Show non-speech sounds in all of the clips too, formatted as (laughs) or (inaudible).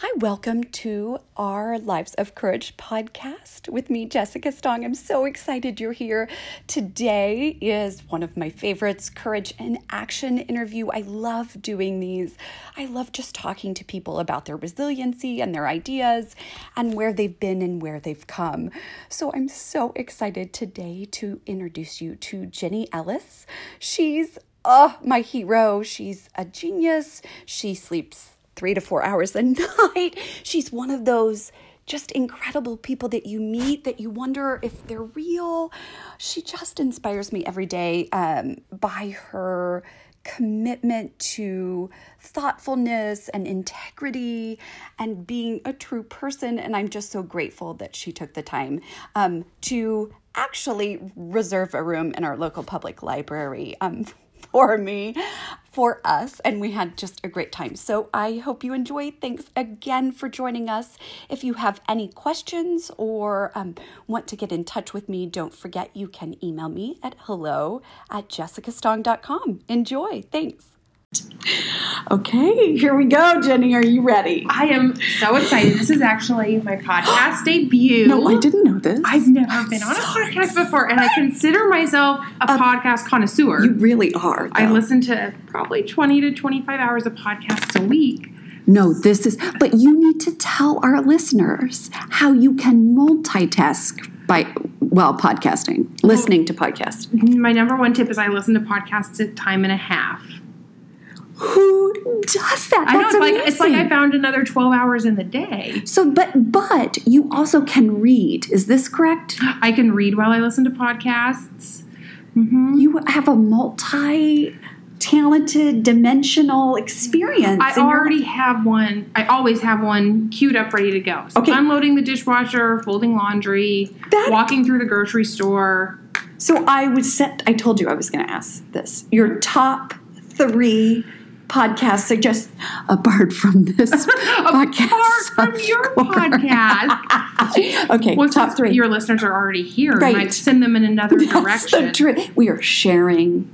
Hi, welcome to our Lives of Courage podcast with me, Jessica Stong. I'm so excited you're here. Today is one of my favorites, Courage in Action interview. I love doing these. I love just talking to people about their resiliency and their ideas and where they've been and where they've come. So I'm so excited today to introduce you to Jenny Ellis. She's oh, my hero. She's a genius. She sleeps three to four hours a (laughs) night. She's one of those just incredible people that you meet that you wonder if they're real. She just inspires me every day um, by her commitment to thoughtfulness and integrity and being a true person. And I'm just so grateful that she took the time um, to actually reserve a room in our local public library um, (laughs) for me, for us, and we had just a great time. So I hope you enjoyed. Thanks again for joining us. If you have any questions or um, want to get in touch with me, don't forget you can email me at hello at jessicastong.com. Enjoy. Thanks. Okay, here we go, Jenny. Are you ready? I am so excited. This is actually my podcast (gasps) debut. No, I didn't know this. I've never been on a podcast before, and I consider myself a podcast connoisseur. You really are. I listen to probably 20 to 25 hours of podcasts a week. No, this is, but you need to tell our listeners how you can multitask by, well, podcasting, listening to podcasts. My number one tip is I listen to podcasts at time and a half. Who does that? I know That's it's like it's like I found another 12 hours in the day. So, but but you also can read. Is this correct? I can read while I listen to podcasts. Mm-hmm. You have a multi-talented, dimensional experience. I already have one. I always have one queued up, ready to go. So Okay. unloading the dishwasher, folding laundry, That- walking through the grocery store. So I would set. I told you I was going to ask this. Your top three podcasts suggest apart from this (laughs) podcast. Apart from your course. podcast. (laughs) okay, Well, top three. Your listeners are already here. Right. You might send them in another That's direction. truth. We are sharing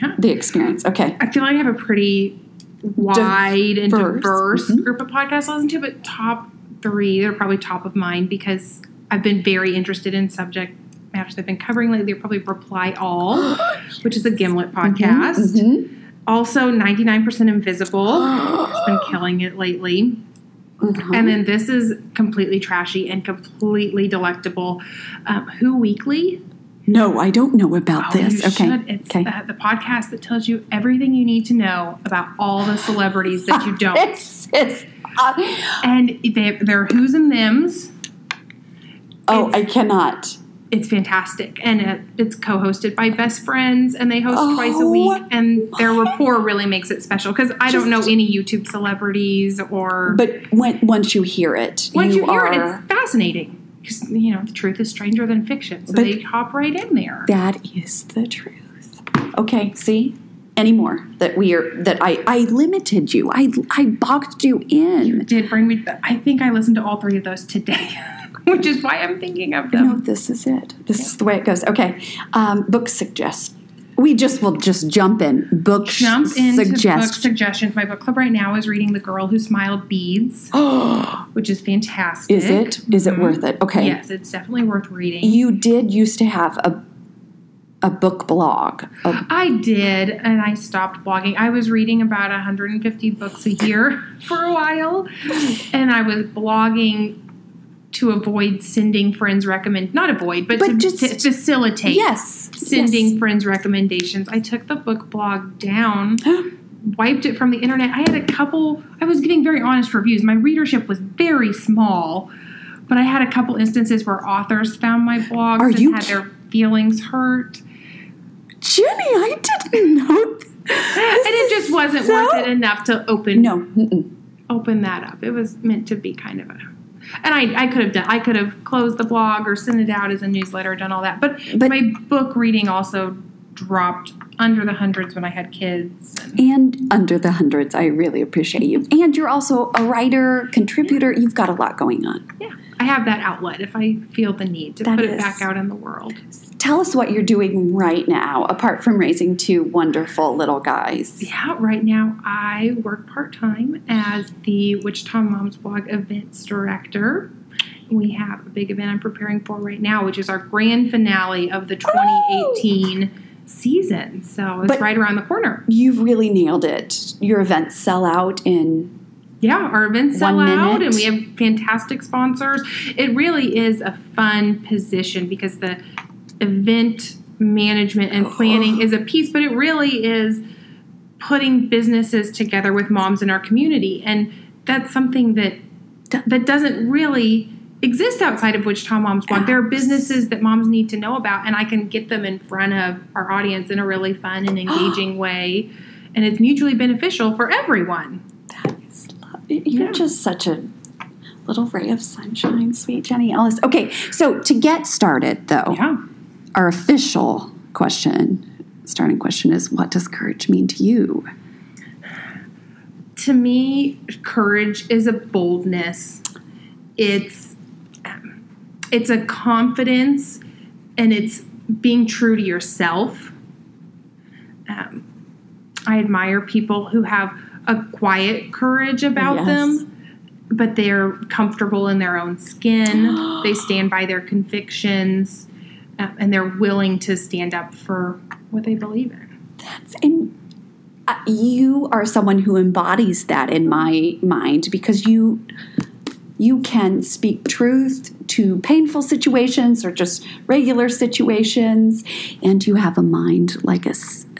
Yeah. the experience. Okay. I feel like I have a pretty wide and Diverse. diverse Mhm. group of podcasts to listen to, but top three, they're probably top of mind because I've been very interested in subject matters I've been covering lately. They're probably Reply All, (gasps) which is a Gimlet podcast. Mhm. Also, 99% Invisible. it's been (gasps) killing it lately. Mhm. And then this is completely trashy and completely delectable. Um, Who Weekly? No, I don't know about Oh, this. okay. should. It's okay. the, the podcast that tells you everything you need to know about all the celebrities that you (laughs) don't. It's, it's, uh, and they, they're who's and them's. oh, It's- I cannot. It's fantastic, and it, it's co-hosted by best friends, and they host twice a Oh, week. And their rapport really makes it special because I don't know any YouTube celebrities or. But when once you hear it, once you, hear are, it, it's fascinating because you know the truth is stranger than fiction, so they hop right in there. that is the truth. Okay, see? Any more that we are that I I limited you. I I boxed you in. It did bring me. I think I listened to all three of those today, (laughs) (laughs) which is why I'm thinking of them. No, this is it. This is the way it goes. Okay. Um, book suggest. We just will just jump in. Book Jump into book suggestions. My book club right now is reading The Girl Who Smiled Beads, (gasps) Oh, which is fantastic. is it? Is it Mhm. worth it? Okay. Yes, it's definitely worth reading. You did used to have a a book blog. A- I did, and I stopped blogging. I was reading about 150 books a year (laughs) for a while, and I was blogging to avoid sending friends recommend not avoid, but, But to, just- to facilitate yes. sending friends recommendations. I took the book blog down. (gasps) wiped it from the internet. I had a couple, I was getting very honest reviews. My readership was very small, but I had a couple instances where authors found my blog and you had their feelings hurt. Jenny, I didn't know. and it just wasn't so- worth it enough to open No. mm-mm. open that up. It was meant to be kind of a and I, I could have done I could have closed the blog or sent it out as a newsletter, done all that. But, But- my book reading also dropped under the hundreds when I had kids. And And under the hundreds, I really appreciate you. And you're also a writer, contributor. You've got a lot going on. yeah, I have that outlet if I feel the need to That put it back out in the world. Tell us what you're doing right now, apart from raising two wonderful little guys. Yeah, right now I work part time as the Wichita Moms Blog events director. We have a big event I'm preparing for right now, which is our grand finale of the 2018 season. So it's But- right around the corner. You've really nailed it. Your events sell out in Yeah, our events sell out and we have fantastic sponsors. It really is a fun position because the event management and planning is a piece, but it really is putting businesses together with moms in our community. And that's something that that doesn't really exist outside of Wichita Moms Blog. There are businesses that moms need to know about, and I can get them in front of our audience in a really fun and (gasps) engaging way. And it's mutually beneficial for everyone. That is love. You're Yeah. just such a little ray of sunshine, sweet Jenny Ellis. Okay, so to get started, though, Yeah. Our official question, starting question is what does courage mean to you? to me, courage is a boldness. It's it's a confidence, and it's being true to yourself. Um, I admire people who have a quiet courage about Yes. them, but they're comfortable in their own skin. they stand by their convictions, uh, and they're willing to stand up for what they believe in. That's and uh, you are someone who embodies that in my mind because you you can speak truth to painful situations or just regular situations and you have a mind like a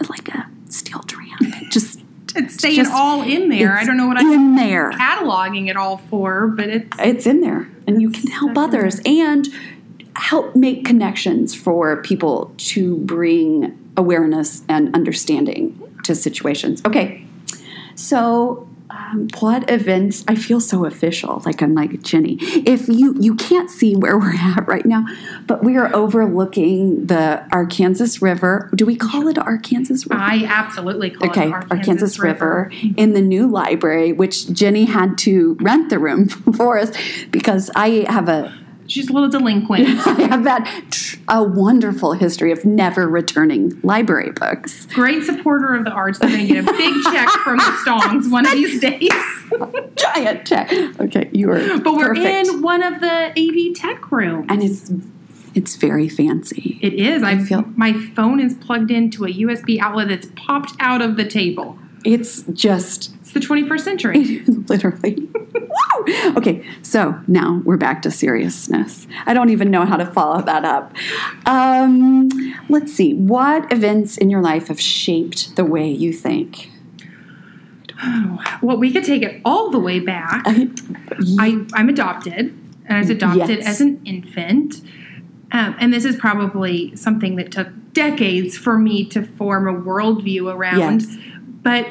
like a steel tram just (laughs) It's staying just- all in there. I don't know what I'm in there cataloging it all for, but it's it's in there and you can help others and help make connections for people to bring awareness and understanding to situations. Okay so um, what events i feel so official like i'm like jenny if you you can't see where we're at right now but we are overlooking the arkansas river. Do we call it arkansas river? I absolutely call Okay, it Arkansas, Arkansas, River. in the new library, which Jenny had to rent the room (laughs) for us because I have a She's a little delinquent. (laughs) I have that tr- a wonderful history of never returning library books. Great supporter of the arts. They're going to get a big (laughs) check from the Stongs one of these days. (laughs) Giant check. Okay, you are But we're perfect. in one of the AV tech rooms. and it's it's very fancy. it is. I feel- feel my phone is plugged into a USB outlet that's popped out of the table. It's just It's the 21st century. (laughs) literally. Woo! Okay, so now we're back to seriousness. I don't even know how to follow that up. Um, let's see. What events in your life have shaped the way you think? well, we could take it all the way back. I, I'm adopted, and I was adopted Yes. as an infant. Um, and this is probably something that took decades for me to form a worldview around. Yes. But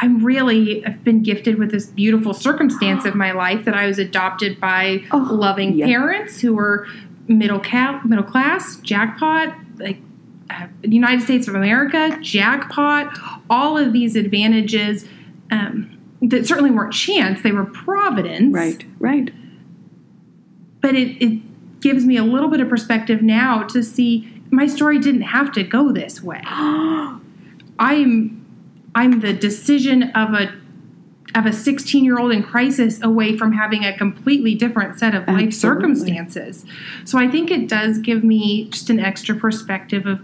I'm really, I've been gifted with this beautiful circumstance of my life that I was adopted by Oh, loving yeah. parents who were middle cap, middle class, jackpot, like uh, United States of America, jackpot, all of these advantages um, that certainly weren't chance; they were providence. Right, right. But it, it gives me a little bit of perspective now to see my story didn't have to go this way. (gasps) I'm I'm the decision of a of a 16 year old in crisis away from having a completely different set of life circumstances. So I think it does give me just an extra perspective of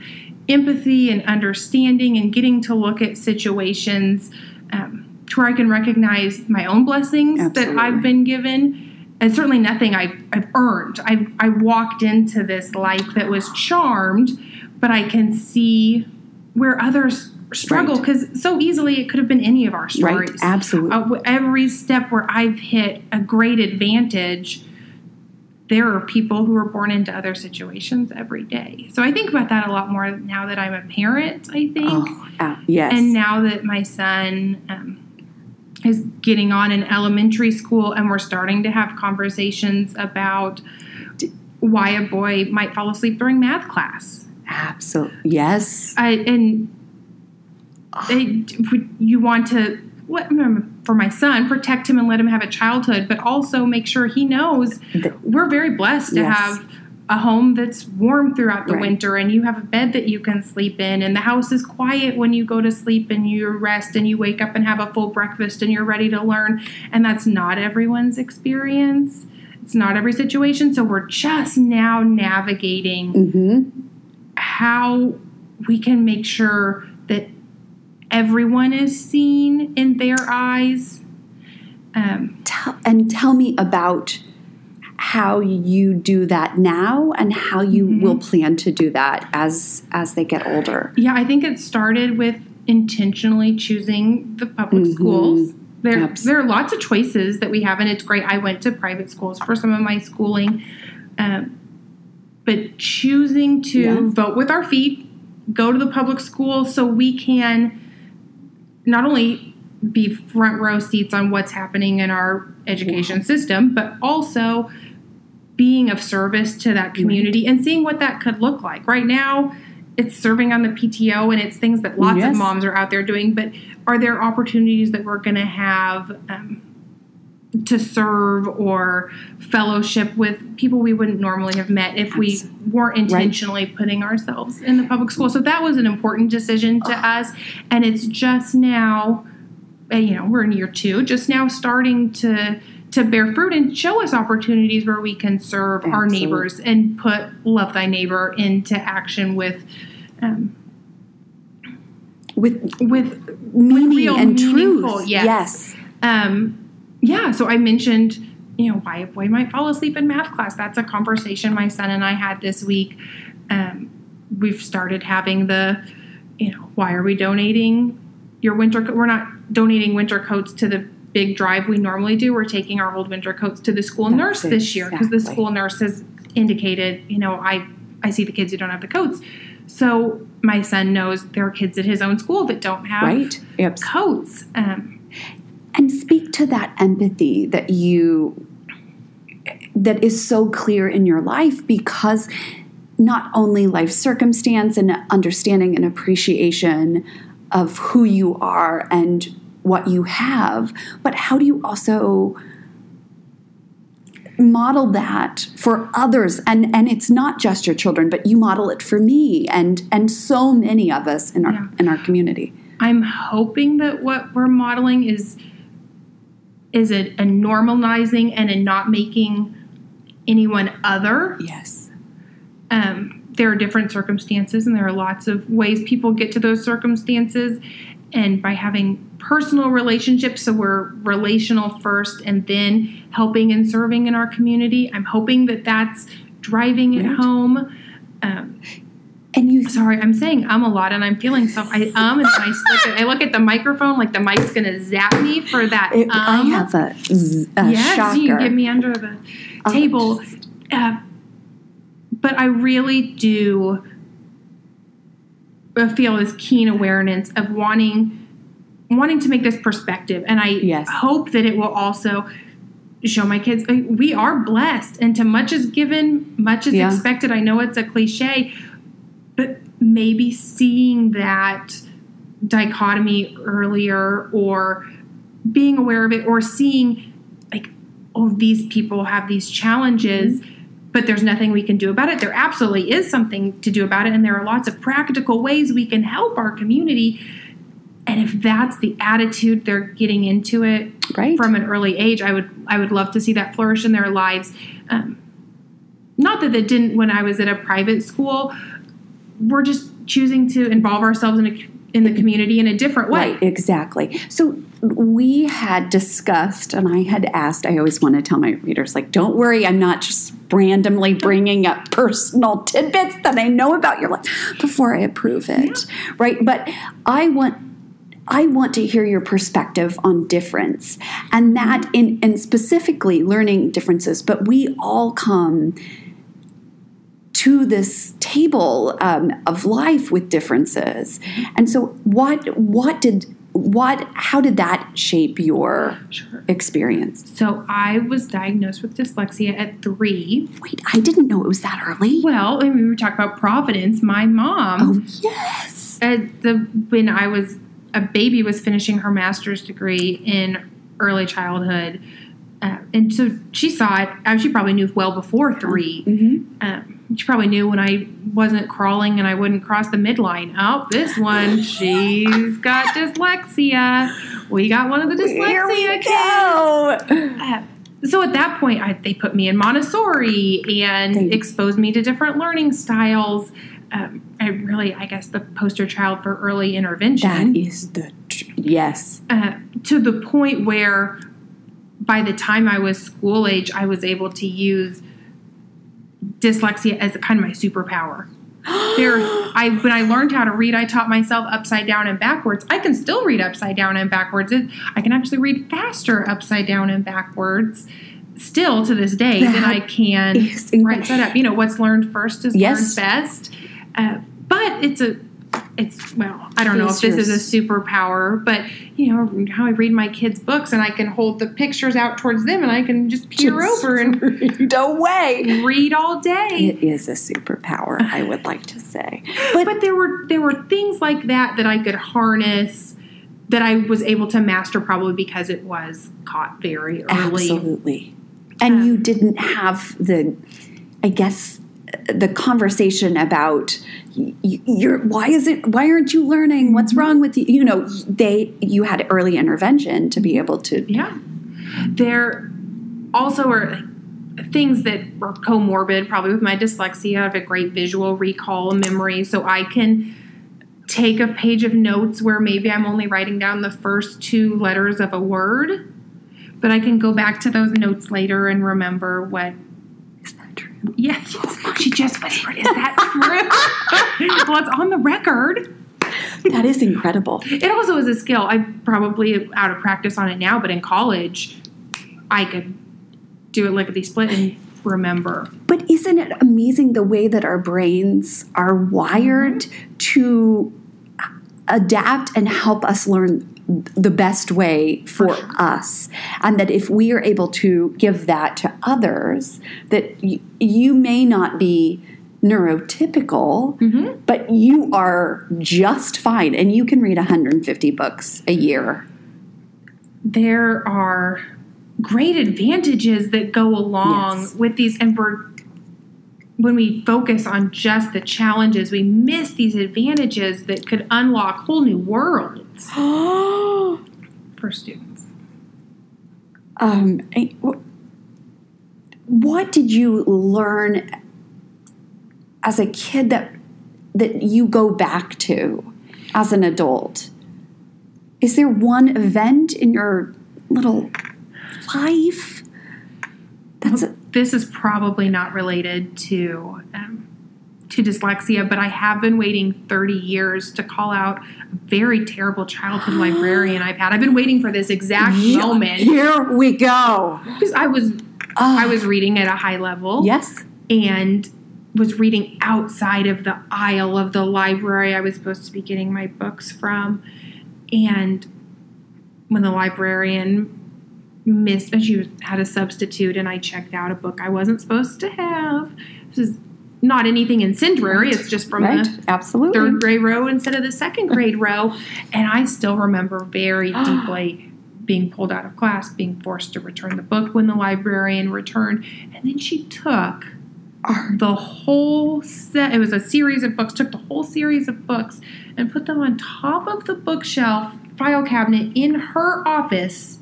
empathy and understanding and getting to look at situations um, to where I can recognize my own blessings that I've been given. And certainly nothing I've, I've earned. I, I walked into this life that was charmed, but I can see where others struggle Right. because so easily it could have been any of our stories. Right, absolutely. Uh, every step where I've hit a great advantage, there are people who are born into other situations every day. So I think about that a lot more now that I'm a parent, I think. Oh, ah, yes. And now that my son um, is getting on in elementary school and we're starting to have conversations about why a boy might fall asleep during math class. Absolutely. Yes. I, and they, you want to let, for my son protect him and let him have a childhood, but also make sure he knows we're very blessed to Yes. have a home that's warm throughout the Right. winter and you have a bed that you can sleep in and the house is quiet when you go to sleep and you rest and you wake up and have a full breakfast and you're ready to learn and that's not everyone's experience it's not every situation so we're just now navigating Mm-hmm. how we can make sure that everyone is seen in their eyes um, Tell, and tell me about how you do that now and how you Mm-hmm. will plan to do that as as they get older. Yeah, I think it started with intentionally choosing the public Mhm. schools. There, Abs- there are lots of choices that we have, and it's great. I went to private schools for some of my schooling, um, but choosing to Yeah. vote with our feet, go to the public school, so we can not only be front row seats on what's happening in our education system, but also being of service to that community and seeing what that could look like. Right now, it's serving on the PTO and it's things that lots Yes. of moms are out there doing, but are there opportunities that we're going to have um, to serve or fellowship with people we wouldn't normally have met if we weren't intentionally putting ourselves in the public school? So that was an important decision to us, and it's just now, uh, you know, we're in year two, just now starting to to bear fruit and show us opportunities where we can serve our neighbors and put love thy neighbor into action with um, With with meaning real and truth. yes. yes. um, yeah, so I mentioned, you know, why a boy might fall asleep in math class. That's a conversation my son and I had this week. Um, we've started having the, you know, why are we donating your winter? Co- we're not donating winter coats to the big drive we normally do. We're taking our old winter coats to the school That's nurse this year because the school nurse has indicated, you know, I I see the kids who don't have the coats. So my son knows there are kids at his own school that don't have Right. Coats. Um, and speak to that empathy that you that is so clear in your life because not only life circumstance and understanding and appreciation of who you are and what you have but how do you also model that for others and and it's not just your children but you model it for me and and so many of us in our Yeah. in our community I'm hoping that what we're modeling is is it a normalizing and a not making anyone other. yes Um, there are different circumstances, and there are lots of ways people get to those circumstances. And by having personal relationships, so we're relational first, and then helping and serving in our community. I'm hoping that that's driving it Right. home. Um, and you sorry, I'm saying um a lot, and I'm feeling so. I um, and I look at, I look at the microphone like the mic's gonna zap me for that. It, um. I have a, z- a yes, shocker. you get me under the Oh, table. Uh, but I really do feel this keen awareness of wanting wanting to make this perspective, and I Yes. hope that it will also show my kids we are blessed, and to much is given, much is Yeah. expected. I know it's a cliche, maybe seeing that dichotomy earlier or being aware of it or seeing like oh these people have these challenges but there's nothing we can do about it. There absolutely is something to do about it and there are lots of practical ways we can help our community. And if that's the attitude they're getting into it right. from an early age i would i would love to see that flourish in their lives. Um, not that it didn't when i was at a private school we're just choosing to involve ourselves in a in the community in a different way Right, exactly. So we had discussed, and I had asked, I always want to tell my readers, like, don't worry, I'm not just randomly bringing up personal tidbits that I know about your life before I approve it. Right. But I want I want to hear your perspective on difference and that in and specifically learning differences, but we all come to this table um, of life with differences. And so what what did what how did that shape your Sure. experience? So I was diagnosed with dyslexia at three. Wait, I didn't know it was that early. Well, and we were talking about Providence. My mom, Oh yes. at the when I was a baby, was finishing her master's degree in early childhood, uh, and so she saw it. She probably knew well before 3 Mhm. Um, she probably knew when I wasn't crawling and I wouldn't cross the midline. Oh, this one, (laughs) she's got dyslexia. We got one of the dyslexia Here we kids. go. Uh, so at that point, I, they put me in Montessori and exposed me to different learning styles. Um, I really, I guess, the poster child for early intervention. That is the tr- yes. uh, to the point where by the time I was school age, I was able to use dyslexia as kind of my superpower. (gasps) There, I when I learned how to read, I taught myself upside down and backwards. I can still read upside down and backwards. I can actually read faster upside down and backwards. Still to this day, than That I can right side up. You know, what's learned first is Yes. learned best. Uh, but it's a, it's well, I don't know if this is a superpower, but you know how I read my kids' books and I can hold the pictures out towards them and I can just peer Just over and (laughs) read away. read all day. It is a superpower, I would like to say. But, but there were there were things like that that I could harness that I was able to master probably because it was caught very early. Absolutely. And you didn't have the, I guess, the conversation about y- y- you're why is it why aren't you learning what's mm-hmm. wrong with you you know they you had early intervention to be able to Yeah. There also are things that are comorbid, probably with my dyslexia. I have a great visual recall memory, so I can take a page of notes where maybe I'm only writing down the first two letters of a word, but I can go back to those notes later and remember what. Yeah, (laughs) yes, she just whispered. Is that true? (laughs) well, it's on the record. that is incredible It also is a skill. I'm probably out of practice on it now, but in college, I could do it lickety split and remember. but isn't it amazing the way that our brains are wired to adapt and help us learn the best way for sure. us and that if we are able to give that to others that y- you may not be neurotypical Mm-hmm. but you are just fine and you can read 150 books a year There are great advantages that go along Yes. with these, and we're when we focus on just the challenges, we miss these advantages that could unlock whole new worlds (gasps) for students. um, I- what did you learn as a kid that that you go back to as an adult? Is there one event in your little life that's a, this is probably not related to um, to dyslexia, but I have been waiting 30 years to call out a very terrible childhood (gasps) librarian I've had. I've been waiting for this exact moment Here we go. because I was I was reading at a high level yes. and was reading outside of the aisle of the library I was supposed to be getting my books from. And when the librarian missed, and she was, had a substitute, and I checked out a book I wasn't supposed to have. This is not anything incendiary, it's just from Right. the Absolutely. third grade row instead of the second grade row. And I still remember very (gasps) deeply being pulled out of class, being forced to return the book when the librarian returned. And then she took the whole set, it was a series of books, took the whole series of books and put them on top of the bookshelf file cabinet in her office.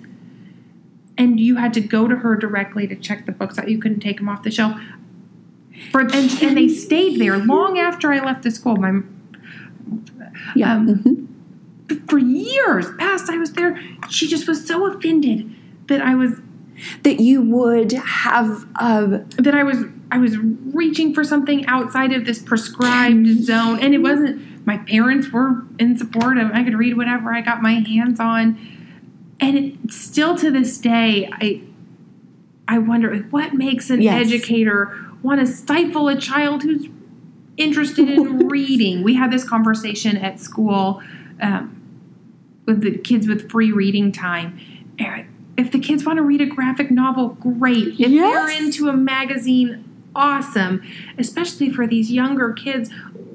And you had to go to her directly to check the books out. You couldn't take them off the shelf. For, and, and they stayed there long after I left the school. My Yeah. um, mhm. for years past I was there. She just was so offended that I was That you would have uh, that I was I was reaching for something outside of this prescribed zone, and it wasn't. My parents were in support of. I could read whatever I got my hands on, and it, still to this day, I I wonder what makes an Yes. educator want to stifle a child who's interested in (laughs) reading. We had this conversation at school um, with the kids with free reading time. If the kids want to read a graphic novel, great. If Yes. they're into a magazine, awesome. Especially for these younger kids,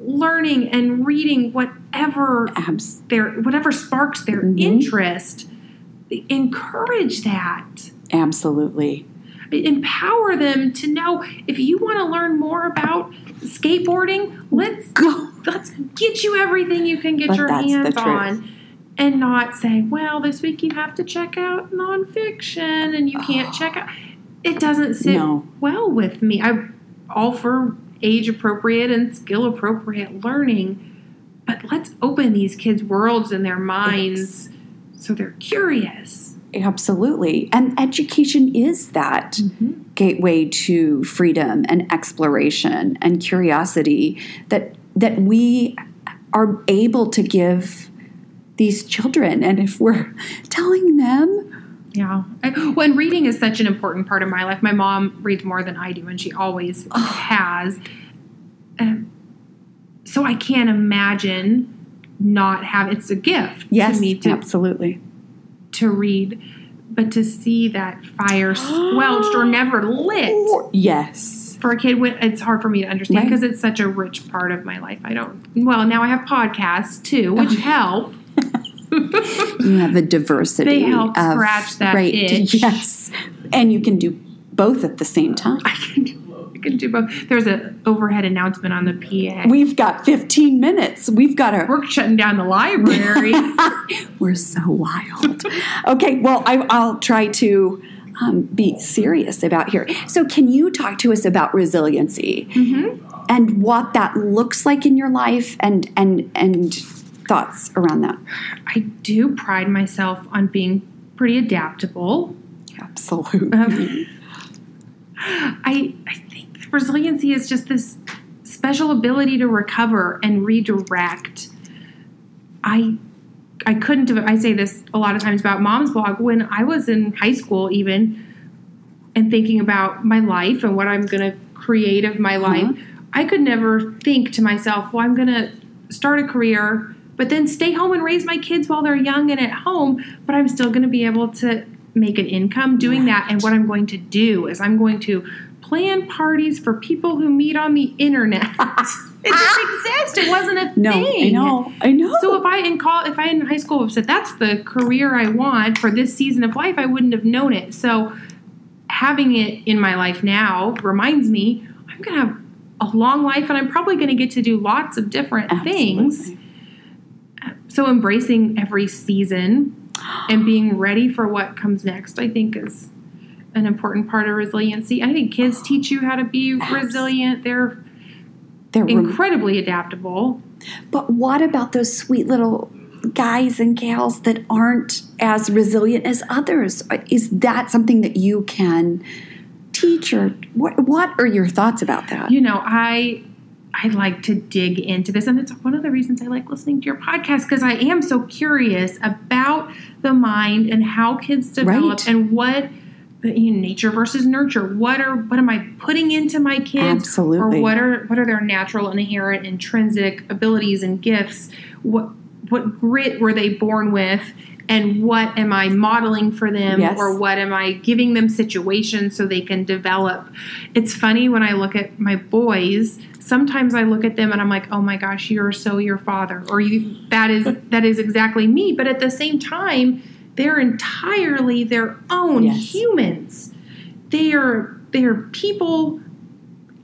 learning and reading whatever abs. their whatever sparks their Mhm. interest. Encourage that. Absolutely. empower them to know if you want to learn more about skateboarding, let's Go. let's get you everything you can get But your hands on. And not say, well, this week you have to check out nonfiction and you can't (sighs) check out. It doesn't sit No. well with me. I all for age appropriate and skill appropriate learning, but let's open these kids' worlds and their minds so they're curious. Absolutely. And education is that gateway to freedom and exploration and curiosity that that we are able to give these children. And if we're (laughs) telling them, Yeah. I, well, and reading is such an important part of my life. My mom reads more than I do, and she always has. Um, so I can't imagine not have. It's a gift yes, to me to absolutely. to read, but to see that fire (gasps) squelched or never lit Yes. for a kid, it's hard for me to understand Right. because it's such a rich part of my life. I don't. Well, now I have podcasts too, which help. (laughs) You have a diversity. They help of, scratch that right, itch. (laughs) Yes. And you can do both at the same time. I can, can do both. There's an overhead announcement on the PA. We've got 15 minutes. We've got our We're shutting down the library. (laughs) We're so wild. okay, well, I, I'll try to um, be serious about here. So, can you talk to us about resiliency and what that looks like in your life, and and and thoughts around that? I do pride myself on being pretty adaptable. Absolutely. Um, I I think resiliency is just this special ability to recover and redirect. I I couldn't have I say this a lot of times about mom's blog when I was in high school even and thinking about my life and what I'm going to create of my uh-huh. life. I could never think to myself, well I'm going to start a career but then stay home and raise my kids while they're young and at home, but I'm still going to be able to make an income doing that. And what I'm going to do is I'm going to plan parties for people who meet on the internet. (laughs) it didn't exist. It wasn't a no, thing. I know. I know. So if I in call if I in high school have said that's the career I want for this season of life, I wouldn't have known it. So having it in my life now reminds me I'm gonna have a long life and I'm probably gonna get to do lots of different things. So embracing every season and being ready for what comes next, I think is an important part of resiliency. I think kids teach you how to be resilient. They're They're rem- incredibly adaptable. but what about those sweet little guys and gals that aren't as resilient as others? Is that something that you can teach, or what? What are your thoughts about that? You know, I I like to dig into this, and it's one of the reasons I like listening to your podcast because I am so curious about the mind and how kids develop Right. and what you know, nature versus nurture. What are what am I putting into my kids? Absolutely. Or what are what are their natural, inherent, intrinsic abilities and gifts? What what grit were they born with? And what am I modeling for them, Yes. or what am I giving them situations so they can develop? It's funny when I look at my boys. Sometimes I look at them and I'm like, "Oh my gosh, you're so your father," or "You that is that is exactly me." But at the same time, they're entirely their own Yes. humans. They are they are people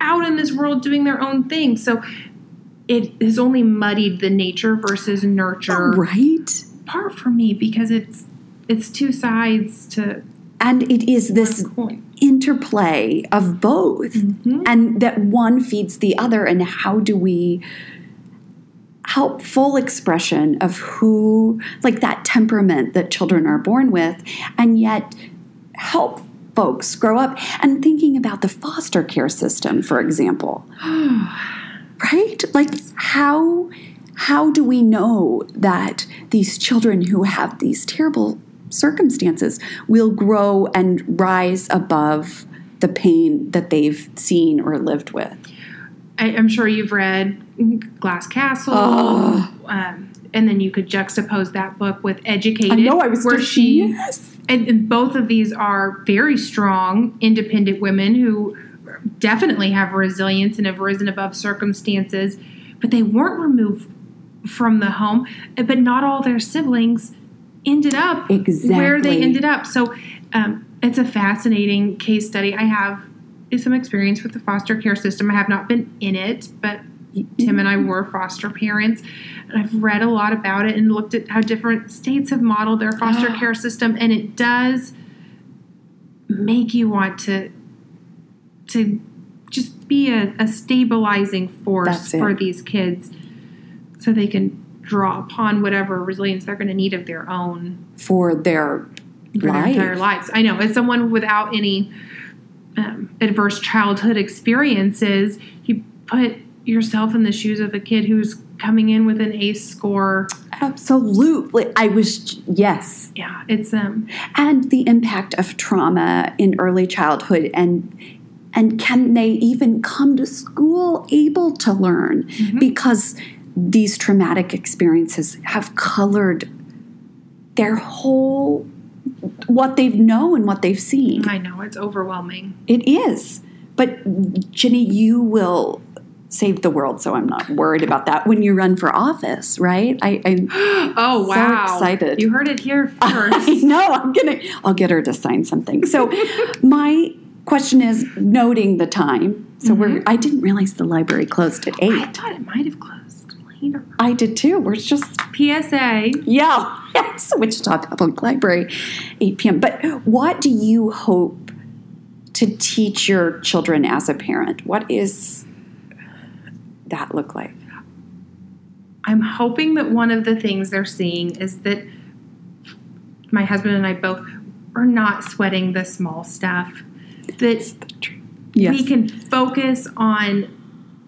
out in this world doing their own thing. So it has only muddied the nature versus nurture Right. part for me because it's it's two sides to And it is this coin. interplay of both, Mhm. and that one feeds the other. And how do we help full expression of who, like that temperament that children are born with, and yet help folks grow up. And thinking about the foster care system, for example? (sighs) right? Like how how do we know that these children who have these terrible circumstances will grow and rise above the pain that they've seen or lived with I, I'm sure you've read Glass Castle, Oh. um, and then you could juxtapose that book with Educated. i know i was where she yes and, and both of these are very strong, independent women who definitely have resilience and have risen above circumstances, but they weren't removed from the home. But not all their siblings ended up where they ended up. So um, it's a fascinating case study. I have some experience with the foster care system. I have not been in it, but Tim and I mm-hmm. were foster parents, and I've read a lot about it and looked at how different states have modeled their foster ah. care system, and it does make you want to to just be a, a stabilizing force for these kids, so they can draw upon whatever resilience they're going to need of their own for their for their entire lives. I know, as someone without any um, adverse childhood experiences, you put yourself in the shoes of a kid who's coming in with an ACE score. Absolutely. I was, yes. Yeah, it's um, And the impact of trauma in early childhood and and can they even come to school able to learn because these traumatic experiences have colored their whole what they've known and what they've seen I know it's overwhelming. it is but jenny you will save the world so i'm not worried about that when you run for office right i, I (gasps) Oh So wow! excited. You heard it here (laughs) first. no, I'm gonna. I'll get her to sign something. So, (laughs) my question is noting the time. So mm-hmm. we're. I didn't realize the library closed at eight. I thought it might have closed later. I did too. We're just. PSA. Yeah. Yes. Wichita Public Library, eight p.m. But what do you hope to teach your children as a parent? What is that look like? I'm hoping that one of the things they're seeing is that my husband and I both are not sweating the small stuff. That Yes. we can focus on,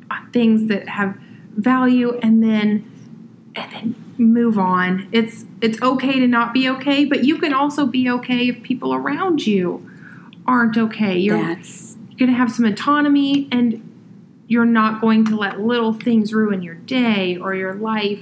on things that have value and then and then move on. It's it's okay to not be okay, but you can also be okay if people around you aren't okay. You're That's going to have some autonomy and you're not going to let little things ruin your day or your life.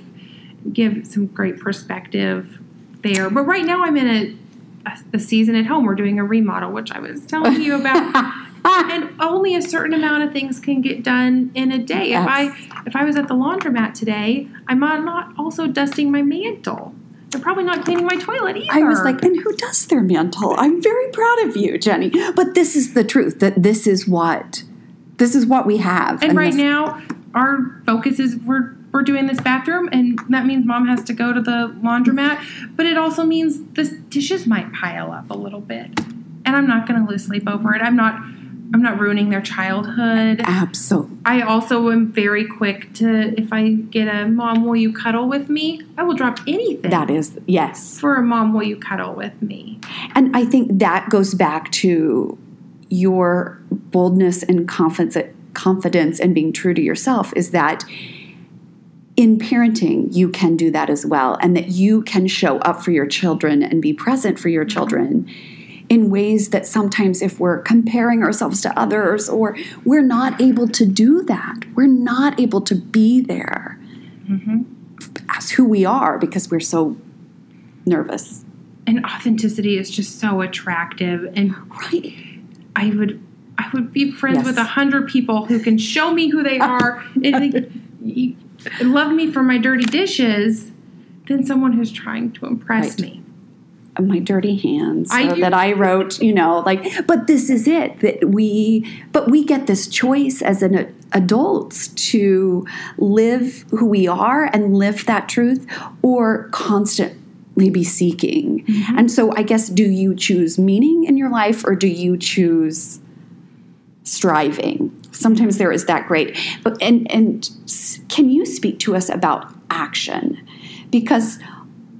Give some great perspective there. But right now, I'm in a, a season at home. We're doing a remodel, which I was telling you about. (laughs) (laughs) and only a certain amount of things can get done in a day. If I if I was at the laundromat today, I'm not- also dusting my mantle. I'm probably not cleaning my toilet either. I was like, and who does their mantle? I'm very proud of you, Jenny. But this is the truth that this is what this is what we have. And right this- now, our focus is we're we're doing this bathroom, and that means mom has to go to the laundromat. But it also means the dishes might pile up a little bit, and I'm not going to lose sleep over it. I'm not. I'm not ruining their childhood. absolutely. I also am very quick to if I get a mom, will you cuddle with me? I will drop anything That is yes. for a mom, will you cuddle with me? And I think that goes back to your boldness and confidence confidence and being true to yourself is that in parenting you can do that as well and that you can show up for your children and be present for your children in ways that sometimes if we're comparing ourselves to others or we're not able to do that we're not able to be there mm-hmm. as who we are because we're so nervous And authenticity is just so attractive and right I would I would be friends Yes. with a hundred people who can show me who they are (laughs) and love me for my dirty dishes than someone who's trying to impress Right. me. My dirty hands I do- that I wrote, you know, like but this is it that we but we get this choice as an adults to live who we are and live that truth or constantly be seeking. Mm-hmm. And so I guess do you choose meaning in your life or do you choose striving? Sometimes there is that great. But and and can you speak to us about action? Because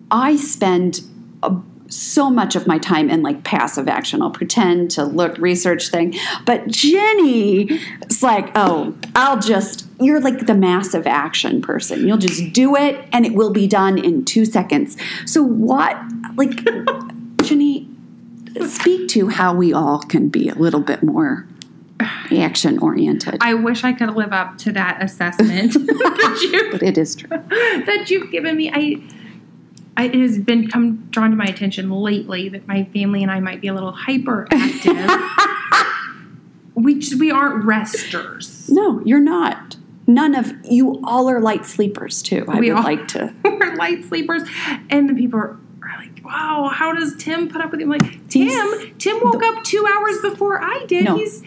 I spend a, so much of my time in like passive action. I'll pretend to look, research thing. But Jenny is like, oh, I'll just, you're like the massive action person. You'll just do it and it will be done in two seconds. So, what, like, (laughs) Jenny, speak to how we all can be a little bit more action oriented. I wish I could live up to that assessment (laughs) that you But it is true. (laughs) that you've given me. I, I it has been come drawn to my attention lately that my family and I might be a little hyperactive. (laughs) we just, we aren't resters. No, you're not. None of you all are light sleepers too. I We would all- like to. (laughs) We're light sleepers, and the people are, are like, wow, how does Tim put up with it? I'm like, Tim, He's Tim woke up two hours before I did. No. He's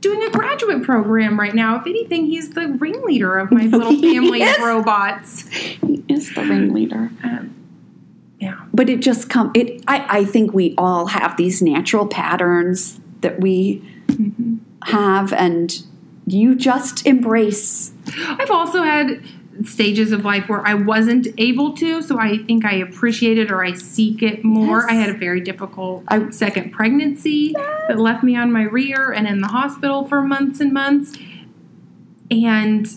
doing a graduate program right now. If anything, he's the ringleader of my little family of robots. He is the ringleader. Um, yeah. But it just come it I, I think we all have these natural patterns that we Mm-hmm. have and you just embrace I've also had stages of life where I wasn't able to, so I think I appreciate it or I seek it more. Yes. I had a very difficult I- second pregnancy that left me on my rear and in the hospital for months and months. And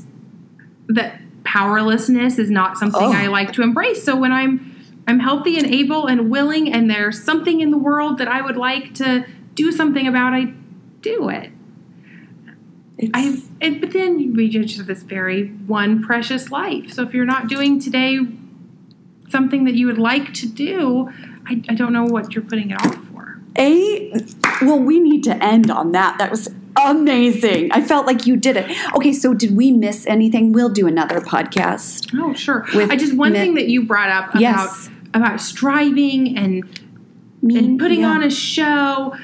that powerlessness is not something Oh. I like to embrace. So when I'm I'm healthy and able and willing and there's something in the world that I would like to do something about, I do it. it's, I and, but then we just have this very one precious life. So if you're not doing today something that you would like to do, I, I don't know what you're putting it off for. a well we need to end on that that was amazing i felt like you did it okay so did we miss anything we'll do another podcast Oh, sure. I just one myth- thing that you brought up about Yes. About striving and Me- and putting yeah. on a show.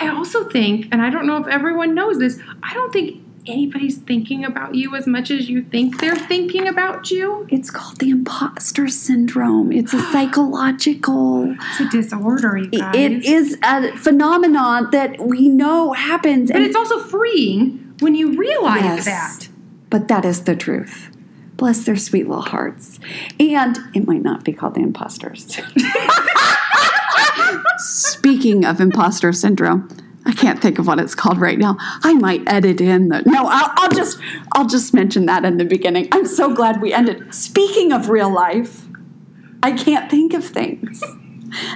I also think, and I don't know if everyone knows this, I don't think anybody's thinking about you as much as you think they're thinking about you. it's called the imposter syndrome it's a (gasps) psychological It's a disorder, you guys. it is a phenomenon that we know happens But and it's also freeing when you realize Yes. that. But that is the truth. Bless their sweet little hearts. And it might not be called the imposters. (laughs) Speaking of imposter syndrome, I can't think of what it's called right now. I might edit in the no. I'll, I'll just I'll just mention that in the beginning. I'm so glad we ended. Speaking of real life, I can't think of things,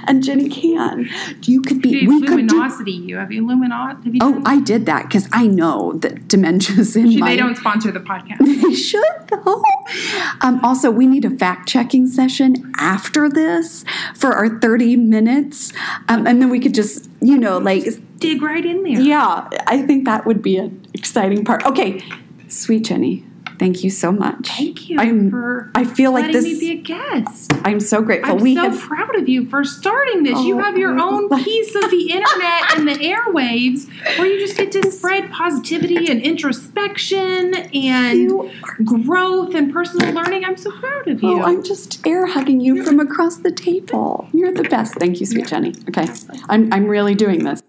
and Jenny can. You could be. You We could do. luminosity. You have you luminot. Have you? Oh, I did that because I know that dementia's in Actually, my. they don't sponsor the podcast. (laughs) They should though. Um, also, we need a fact checking session after this for our 30 minutes. Um, and then we could just, you know, like, Dig right in there. yeah, I think that would be an exciting part. Okay, sweet Jenny, thank you so much. Thank you I'm, for I feel like letting this, me be a guest. I'm so grateful. I'm we so have, proud of you for starting this. you Oh, have your own oh. piece of the internet and the airwaves where you just get to spread positivity and introspection and growth and personal learning. I'm so proud of you. oh, I'm just air hugging you from across the table. You're the best. Thank you, sweet Jenny. Okay, I'm, I'm really doing this.